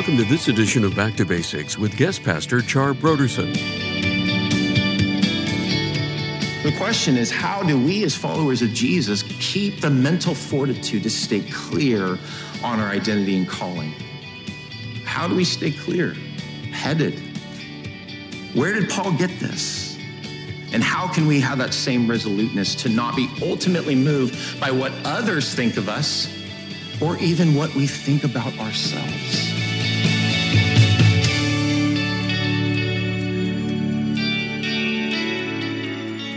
Welcome to this edition of Back to Basics with guest pastor Char Brodersen. The question is how do we, as followers of Jesus, keep the mental fortitude to stay clear on our identity and calling? How do we stay clear, headed? Where did Paul get this? And how can we have that same resoluteness to not be ultimately moved by what others think of us or even what we think about ourselves?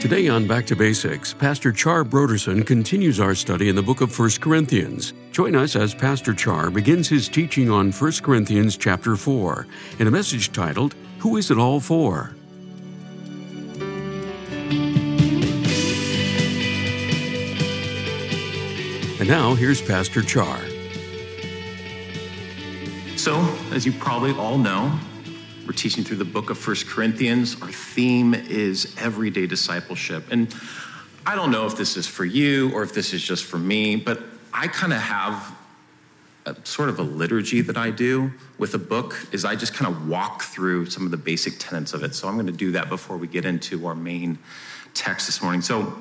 Today on Back to Basics, Pastor Char Brodersen continues our study in the book of 1 Corinthians. Join us as Pastor Char begins his teaching on 1 Corinthians chapter 4 in a message titled, Who is it all for? And now here's Pastor Char. So, as you probably all know, we're teaching through the book of First Corinthians. Our theme is everyday discipleship. And I don't know if this is for you or if this is just for me, but I kind of have a, sort of a liturgy that I do with a book is I just kind of walk through some of the basic tenets of it. So I'm going to do that before we get into our main text this morning. So,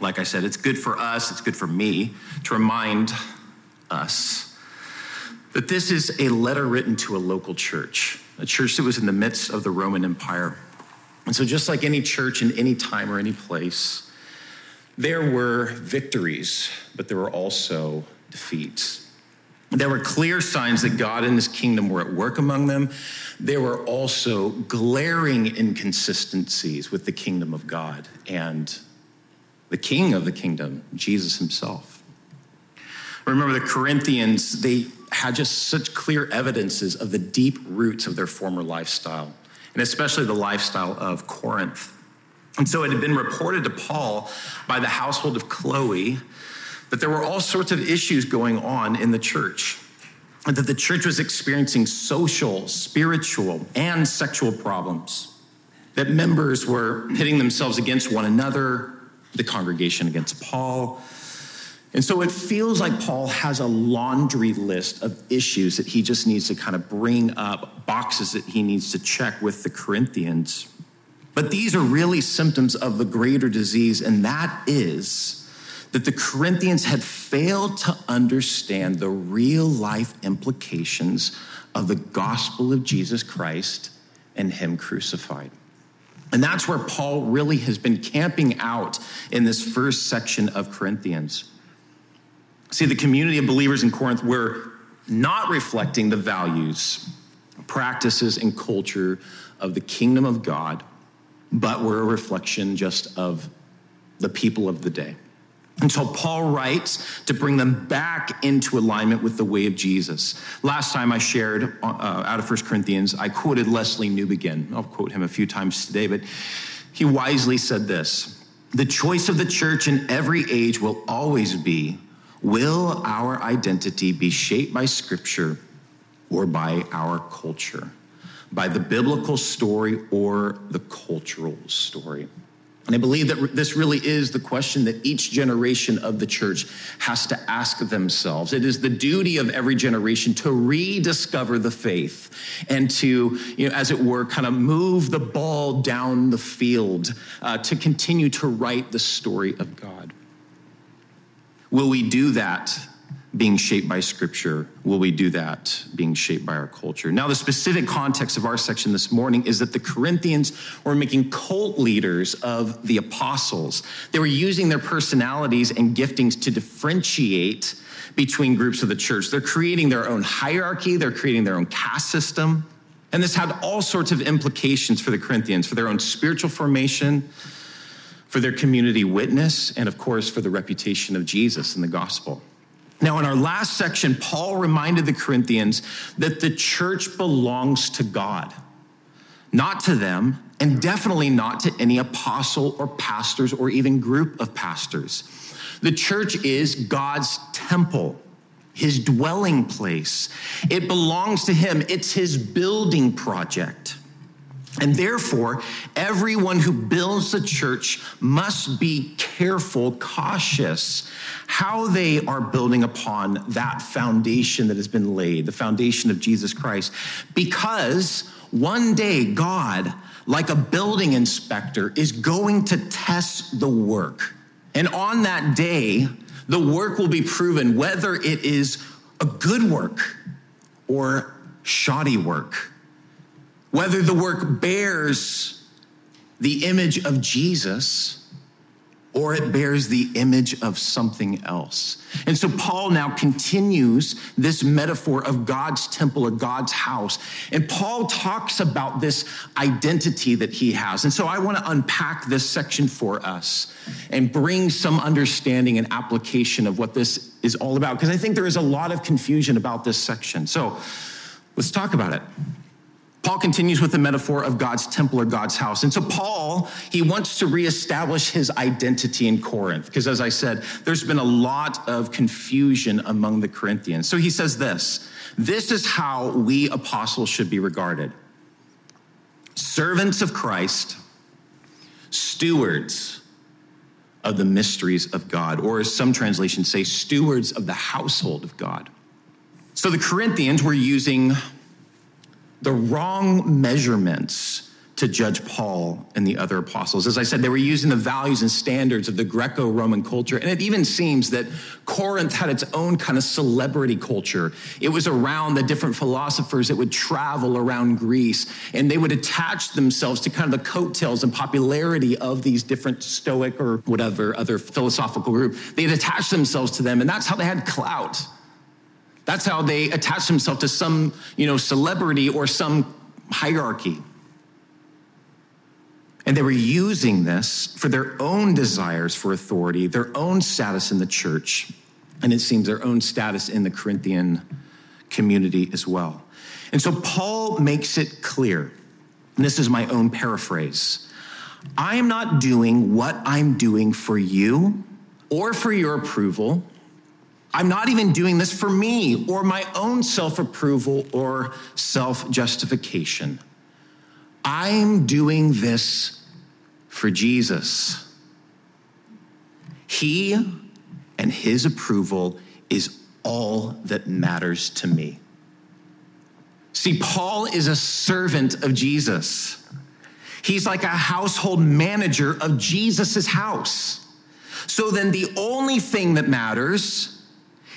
like I said, it's good for us, it's good for me to remind us that this is a letter written to a local church a church that was in the midst of the Roman Empire. And so, just like any church in any time or any place, there were victories, but there were also defeats. There were clear signs that God and his kingdom were at work among them. There were also glaring inconsistencies with the kingdom of God and the king of the kingdom, Jesus himself. Remember, the Corinthians, they had just such clear evidences of the deep roots of their former lifestyle, and especially the lifestyle of Corinth. And so it had been reported to Paul by the household of Chloe that there were all sorts of issues going on in the church, and that the church was experiencing social, spiritual, and sexual problems, that members were pitting themselves against one another, the congregation against Paul and so it feels like Paul has a laundry list of issues that he just needs to kind of bring up, boxes that he needs to check with the Corinthians. But these are really symptoms of the greater disease, and that is that the Corinthians had failed to understand the real life implications of the gospel of Jesus Christ and Him crucified. And that's where Paul really has been camping out in this first section of Corinthians. See, the community of believers in Corinth were not reflecting the values, practices, and culture of the kingdom of God, but were a reflection just of the people of the day. And so Paul writes to bring them back into alignment with the way of Jesus. Last time I shared uh, out of 1 Corinthians, I quoted Lesslie Newbigin. I'll quote him a few times today, but he wisely said this The choice of the church in every age will always be Will our identity be shaped by scripture or by our culture? By the biblical story or the cultural story? And I believe that this really is the question that each generation of the church has to ask themselves. It is the duty of every generation to rediscover the faith and to, you know, as it were, kind of move the ball down the field uh, to continue to write the story of God. Will we do that being shaped by scripture? Will we do that being shaped by our culture? Now, the specific context of our section this morning is that the Corinthians were making cult leaders of the apostles. They were using their personalities and giftings to differentiate between groups of the church. They're creating their own hierarchy, they're creating their own caste system. And this had all sorts of implications for the Corinthians, for their own spiritual formation, for their community witness, and of course, for the reputation of Jesus and the gospel. Now, in our last section, Paul reminded the Corinthians that the church belongs to God, not to them, and definitely not to any apostle or pastors or even group of pastors. The church is God's temple, his dwelling place. It belongs to him, it's his building project. And therefore, everyone who builds the church must be careful, cautious how they are building upon that foundation that has been laid, the foundation of Jesus Christ. Because one day, God, like a building inspector, is going to test the work. And on that day, the work will be proven whether it is a good work or shoddy work whether the work bears the image of Jesus or it bears the image of something else. And so Paul now continues this metaphor of God's temple or God's house. And Paul talks about this identity that he has. And so I want to unpack this section for us and bring some understanding and application of what this is all about, because I think there is a lot of confusion about this section. So let's talk about it. Paul continues with the metaphor of God's temple or God's house. And so, Paul, he wants to reestablish his identity in Corinth, because as I said, there's been a lot of confusion among the Corinthians. So, he says this this is how we apostles should be regarded servants of Christ, stewards of the mysteries of God, or as some translations say, stewards of the household of God. So, the Corinthians were using the wrong measurements to judge Paul and the other apostles. As I said, they were using the values and standards of the Greco Roman culture. And it even seems that Corinth had its own kind of celebrity culture. It was around the different philosophers that would travel around Greece and they would attach themselves to kind of the coattails and popularity of these different Stoic or whatever other philosophical group. They'd attach themselves to them, and that's how they had clout. That's how they attach themselves to some, you know, celebrity or some hierarchy. And they were using this for their own desires for authority, their own status in the church, and it seems their own status in the Corinthian community as well. And so Paul makes it clear, and this is my own paraphrase I am not doing what I'm doing for you or for your approval I'm not even doing this for me or my own self approval or self justification. I'm doing this for Jesus. He and his approval is all that matters to me. See, Paul is a servant of Jesus. He's like a household manager of Jesus' house. So then the only thing that matters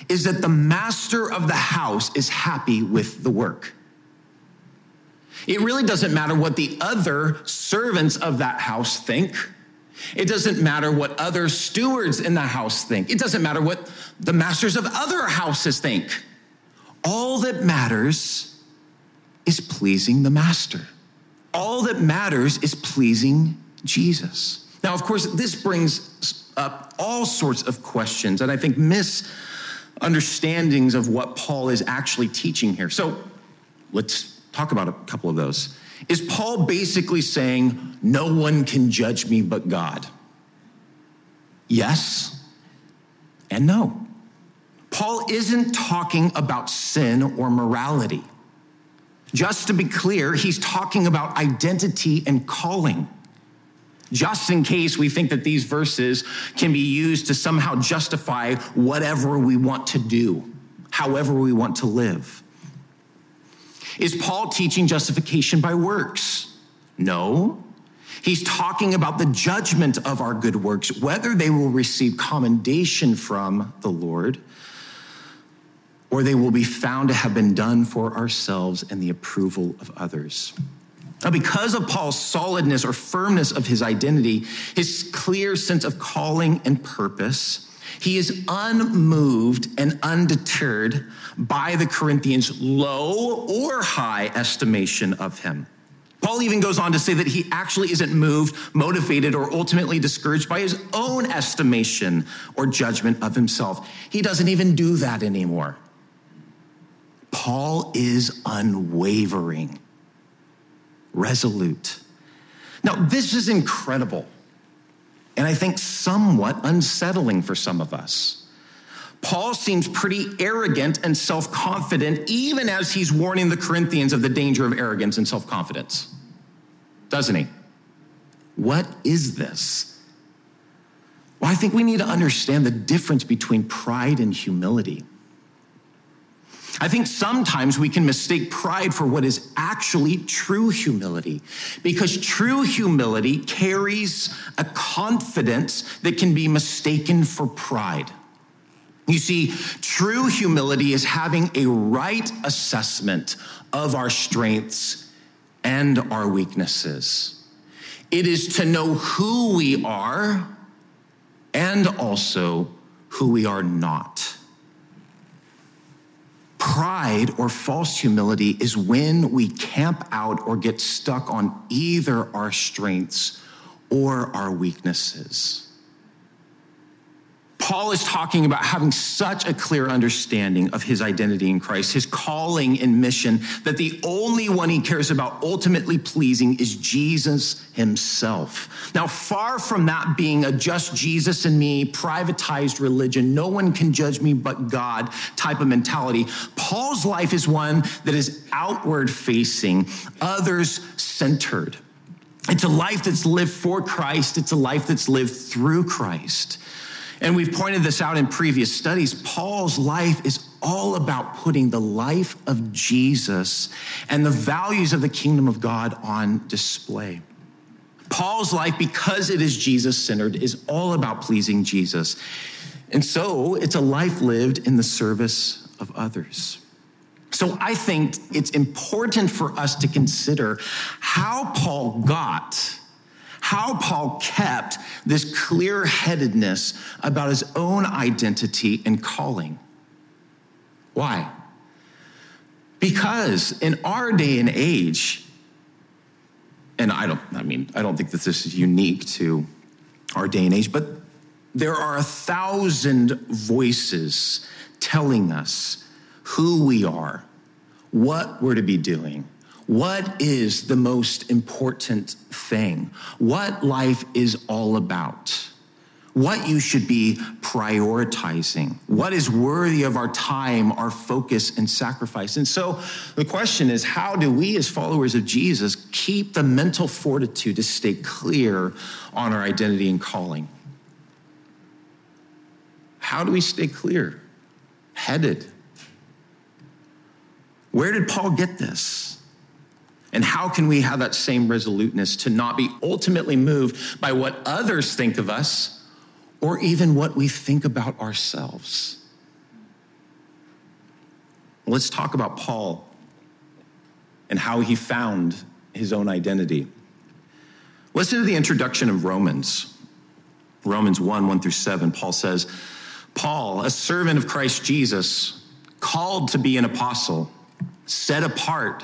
is that the master of the house is happy with the work. It really doesn't matter what the other servants of that house think. It doesn't matter what other stewards in the house think. It doesn't matter what the masters of other houses think. All that matters is pleasing the master. All that matters is pleasing Jesus. Now, of course, this brings up all sorts of questions and I think miss understandings of what Paul is actually teaching here. So let's talk about a couple of those. Is Paul basically saying, no one can judge me but God? Yes and no. Paul isn't talking about sin or morality. Just to be clear, he's talking about identity and calling just in case we think that these verses can be used to somehow justify whatever we want to do, however we want to live. Is Paul teaching justification by works? No. He's talking about the judgment of our good works, whether they will receive commendation from the Lord or they will be found to have been done for ourselves and the approval of others. Now, because of Paul's solidness or firmness of his identity, his clear sense of calling and purpose, he is unmoved and undeterred by the Corinthians' low or high estimation of him. Paul even goes on to say that he actually isn't moved, motivated, or ultimately discouraged by his own estimation or judgment of himself. He doesn't even do that anymore. Paul is unwavering resolute. Now, this is incredible, and I think somewhat unsettling for some of us. Paul seems pretty arrogant and self confident, even as he's warning the Corinthians of the danger of arrogance and self confidence. doesn't he? What is this? Well, I think we need to understand the difference between pride and humility. I think sometimes we can mistake pride for what is actually true humility because true humility carries a confidence that can be mistaken for pride. You see, true humility is having a right assessment of our strengths and our weaknesses. It is to know who we are and also who we are not. Pride or false humility is when we camp out or get stuck on either our strengths or our weaknesses. Paul is talking about having such a clear understanding of his identity in Christ, his calling and mission, that the only one he cares about ultimately pleasing is Jesus himself. Now, far from that being a just Jesus and me, privatized religion, no one can judge me but God type of mentality, Paul's life is one that is outward facing, others centered. It's a life that's lived for Christ, it's a life that's lived through Christ. And we've pointed this out in previous studies. Paul's life is all about putting the life of Jesus and the values of the kingdom of God on display. Paul's life, because it is Jesus centered, is all about pleasing Jesus. And so it's a life lived in the service of others. So I think it's important for us to consider how Paul got how Paul kept this clear headedness about his own identity and calling. Why? Because in our day and age, and I don't, I mean, I don't think that this is unique to our day and age, but there are a thousand voices telling us who we are, what we're to be doing, what is the most important thing? What life is all about? What you should be prioritizing? What is worthy of our time, our focus, and sacrifice? And so the question is how do we, as followers of Jesus, keep the mental fortitude to stay clear on our identity and calling? How do we stay clear, headed? Where did Paul get this? And how can we have that same resoluteness to not be ultimately moved by what others think of us or even what we think about ourselves? Let's talk about Paul and how he found his own identity. Listen to the introduction of Romans. Romans 1 1 through 7. Paul says, Paul, a servant of Christ Jesus, called to be an apostle, set apart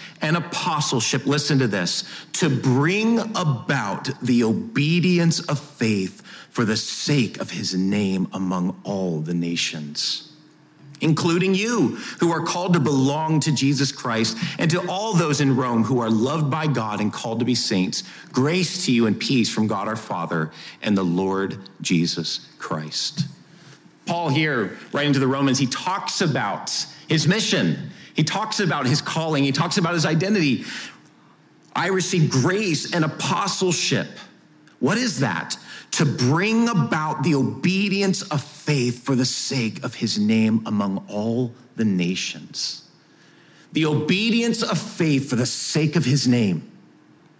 and apostleship, listen to this, to bring about the obedience of faith for the sake of his name among all the nations including you who are called to belong to Jesus Christ, and to all those in Rome who are loved by God and called to be saints. Grace to you and peace from God our Father and the Lord Jesus Christ. Paul, here, writing to the Romans, he talks about his mission. He talks about his calling, he talks about his identity. I received grace and apostleship. What is that? To bring about the obedience of faith for the sake of his name among all the nations. The obedience of faith for the sake of his name.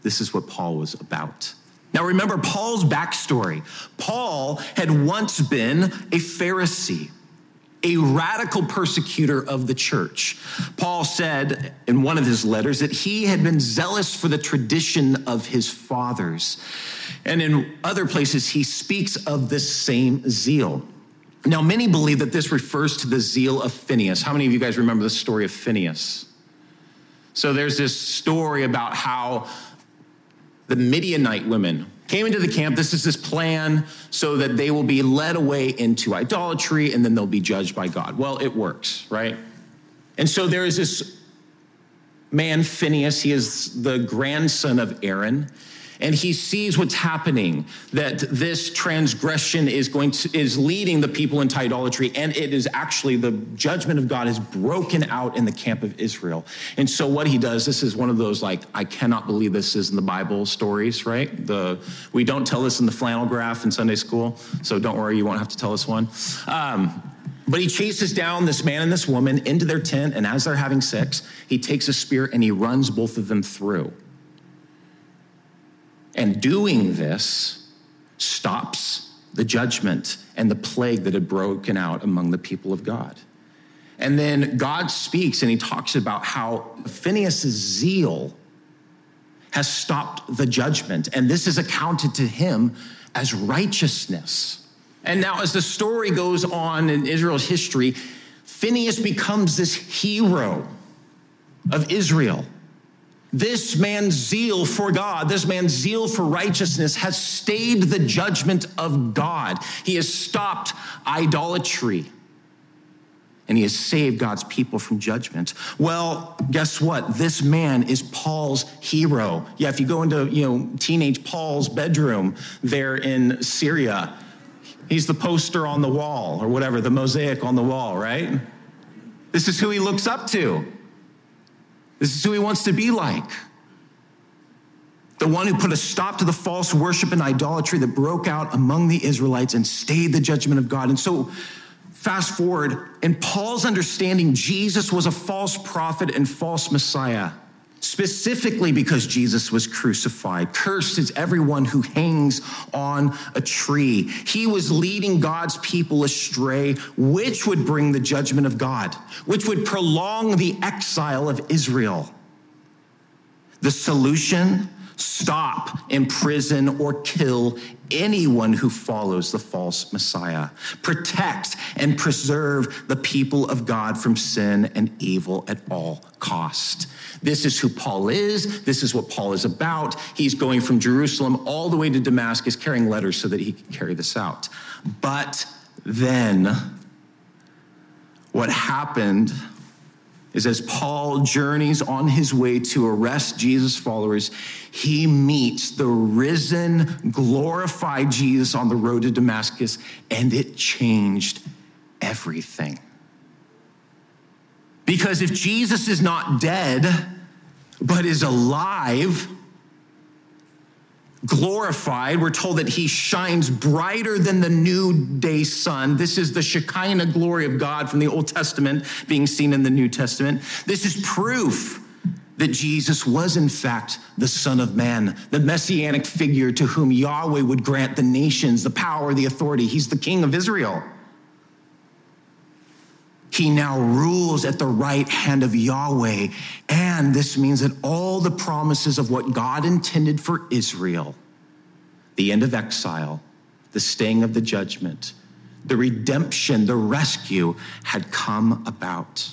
This is what Paul was about. Now remember Paul's backstory. Paul had once been a Pharisee a radical persecutor of the church. Paul said in one of his letters that he had been zealous for the tradition of his fathers. And in other places, he speaks of this same zeal. Now, many believe that this refers to the zeal of Phineas. How many of you guys remember the story of Phineas? So there's this story about how the Midianite women came into the camp. This is this plan so that they will be led away into idolatry and then they'll be judged by God. Well, it works, right? And so there is this man, Phineas. He is the grandson of Aaron and he sees what's happening that this transgression is going to is leading the people into idolatry and it is actually the judgment of god is broken out in the camp of israel. And so what he does this is one of those like i cannot believe this is in the bible stories right? The we don't tell this in the flannel graph in sunday school so don't worry you won't have to tell us one. Um, but he chases down this man and this woman into their tent, and as they're having sex, he takes a spear and he runs both of them through. And doing this stops the judgment and the plague that had broken out among the people of God. And then God speaks and he talks about how Phineas's zeal has stopped the judgment, and this is accounted to him as righteousness. And now, as the story goes on in Israel's history, Phineas becomes this hero of Israel. This man's zeal for God, this man's zeal for righteousness has stayed the judgment of God. He has stopped idolatry and he has saved God's people from judgment. Well, guess what? This man is Paul's hero. Yeah, if you go into, you know, teenage Paul's bedroom there in Syria, he's the poster on the wall or whatever, the mosaic on the wall, right? This is who he looks up to. This is who he wants to be like. The one who put a stop to the false worship and idolatry that broke out among the Israelites and stayed the judgment of God. And so, fast forward, in Paul's understanding, Jesus was a false prophet and false Messiah specifically because Jesus was crucified. Cursed is everyone who hangs on a tree. He was leading God's people astray, which would bring the judgment of God, which would prolong the exile of Israel. The solution stop, imprison, or kill anyone who follows the false Messiah. Protect and preserve the people of God from sin and evil at all cost. This is who Paul is. This is what Paul is about. He's going from Jerusalem all the way to Damascus carrying letters so that he can carry this out. But then what happened is as Paul journeys on his way to arrest Jesus' followers, he meets the risen, glorified Jesus on the road to Damascus, and it changed everything. Because if Jesus is not dead, but is alive, glorified. We're told that he shines brighter than the new day sun. This is the Shekinah glory of God from the Old Testament being seen in the New Testament. This is proof that Jesus was, in fact, the Son of Man, the messianic figure to whom Yahweh would grant the nations the power, the authority. He's the King of Israel. He now rules at the right hand of Yahweh. And this means that all the promises of what God intended for Israel, the end of exile, the staying of the judgment, the redemption, the rescue had come about.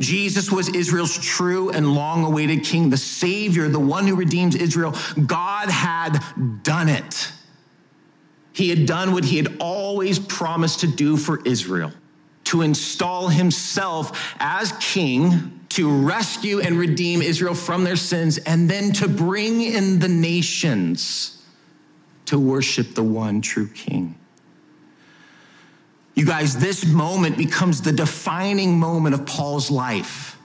Jesus was Israel's true and long awaited king, the savior, the one who redeems Israel. God had done it. He had done what he had always promised to do for Israel to install himself as king to rescue and redeem Israel from their sins, and then to bring in the nations to worship the one true king. You guys, this moment becomes the defining moment of Paul's life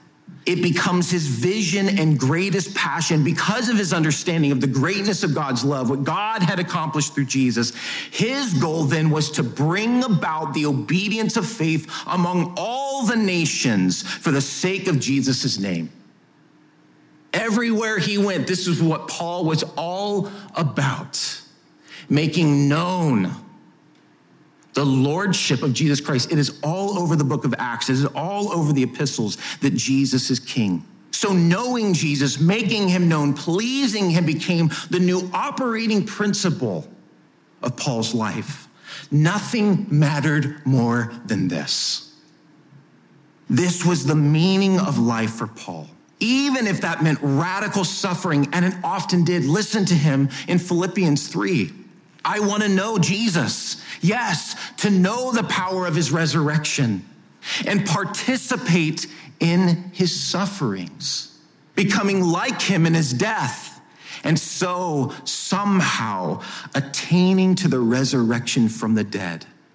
it becomes his vision and greatest passion because of his understanding of the greatness of God's love, what God had accomplished through Jesus. His goal then was to bring about the obedience of faith among all the nations for the sake of Jesus' name. Everywhere he went, this is what Paul was all about making known the lordship of Jesus Christ. It is all over the book of Acts, it is all over the epistles that Jesus is king. So, knowing Jesus, making him known, pleasing him became the new operating principle of Paul's life. Nothing mattered more than this. This was the meaning of life for Paul. even if that meant radical suffering, and it often did. Listen to him in Philippians 3. I want to know Jesus. Yes, to know the power of his resurrection and participate in his sufferings, becoming like him in his death, and so somehow attaining to the resurrection from the dead.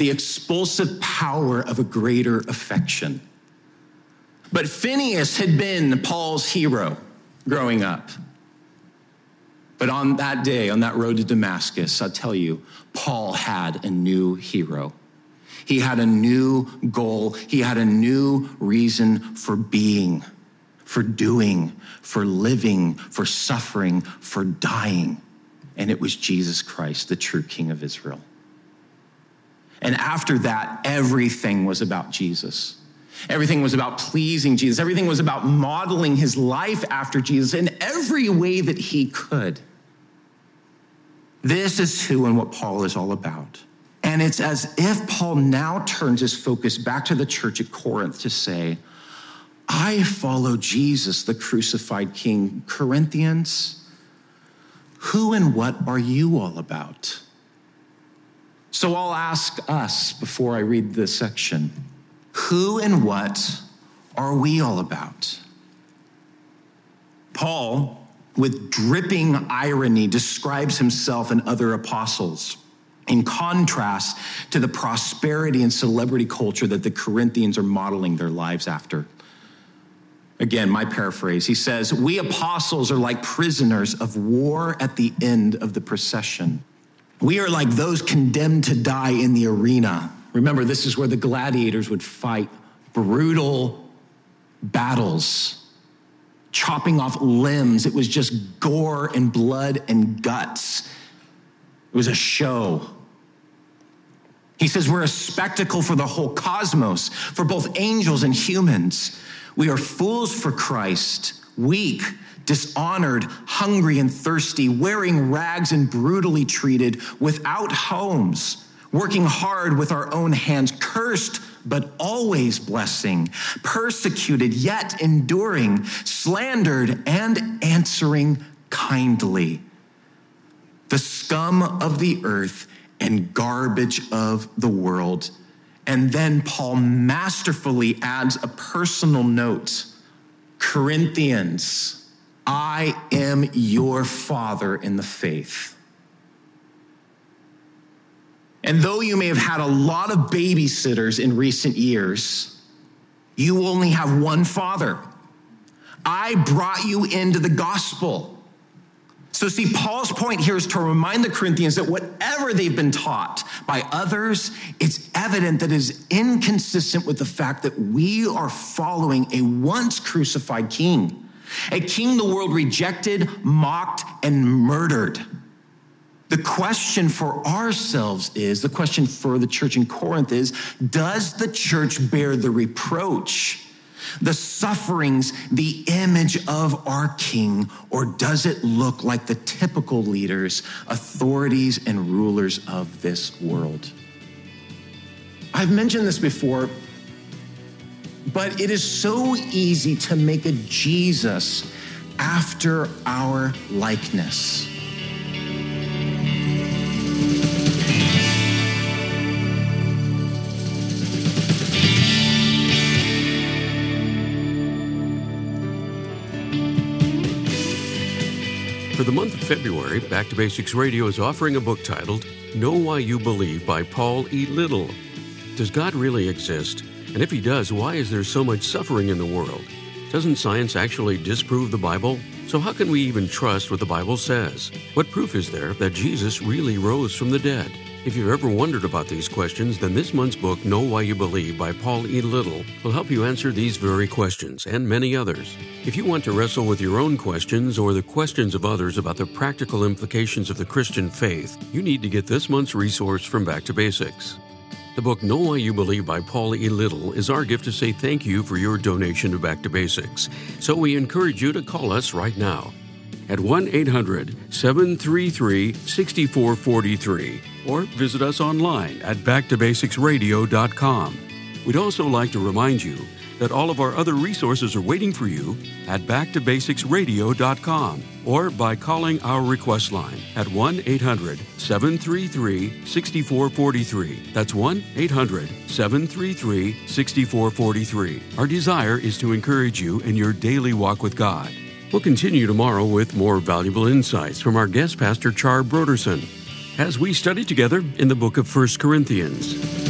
the expulsive power of a greater affection. But Phineas had been Paul's hero growing up. But on that day, on that road to Damascus, I'll tell you, Paul had a new hero. He had a new goal. He had a new reason for being, for doing, for living, for suffering, for dying. And it was Jesus Christ, the true King of Israel. And after that, everything was about Jesus. Everything was about pleasing Jesus. Everything was about modeling his life after Jesus in every way that he could. This is who and what Paul is all about. And it's as if Paul now turns his focus back to the church at Corinth to say, I follow Jesus, the crucified king. Corinthians, who and what are you all about? So I'll ask us before I read this section who and what are we all about? Paul, with dripping irony, describes himself and other apostles in contrast to the prosperity and celebrity culture that the Corinthians are modeling their lives after. Again, my paraphrase. He says, We apostles are like prisoners of war at the end of the procession. We are like those condemned to die in the arena. Remember, this is where the gladiators would fight brutal battles, chopping off limbs. It was just gore and blood and guts. It was a show. He says we're a spectacle for the whole cosmos, for both angels and humans. We are fools for Christ, weak, dishonored, hungry and thirsty, wearing rags and brutally treated, without homes, working hard with our own hands, cursed but always blessing, persecuted yet enduring, slandered and answering kindly. The scum of the earth and garbage of the world. And then Paul masterfully adds a personal note Corinthians I am your father in the faith. And though you may have had a lot of babysitters in recent years, you only have one father. I brought you into the gospel. So, see, Paul's point here is to remind the Corinthians that whatever they've been taught by others, it's evident that it is inconsistent with the fact that we are following a once crucified king a king the world rejected, mocked, and murdered. The question for ourselves is the question for the church in Corinth is Does the church bear the reproach, the sufferings, the image of our king, or does it look like the typical leaders, authorities, and rulers of this world? I've mentioned this before, but it is so easy to make a Jesus after our likeness. For the month of February, Back to Basics Radio is offering a book titled Know Why You Believe by Paul E. Little. Does God really exist? And if he does, why is there so much suffering in the world? Doesn't science actually disprove the Bible? So, how can we even trust what the Bible says? What proof is there that Jesus really rose from the dead? If you've ever wondered about these questions, then this month's book, Know Why You Believe by Paul E. Little, will help you answer these very questions and many others. If you want to wrestle with your own questions or the questions of others about the practical implications of the Christian faith, you need to get this month's resource from Back to Basics. The book Know Why You Believe by Paul E. Little is our gift to say thank you for your donation to Back to Basics. So we encourage you to call us right now at 1 800 733 6443 or visit us online at backtobasicsradio.com. We'd also like to remind you that all of our other resources are waiting for you at backtobasicsradio.com or by calling our request line at 1 800 733 6443. That's 1 800 733 6443. Our desire is to encourage you in your daily walk with God. We'll continue tomorrow with more valuable insights from our guest pastor, Char Brodersen, as we study together in the book of 1 Corinthians.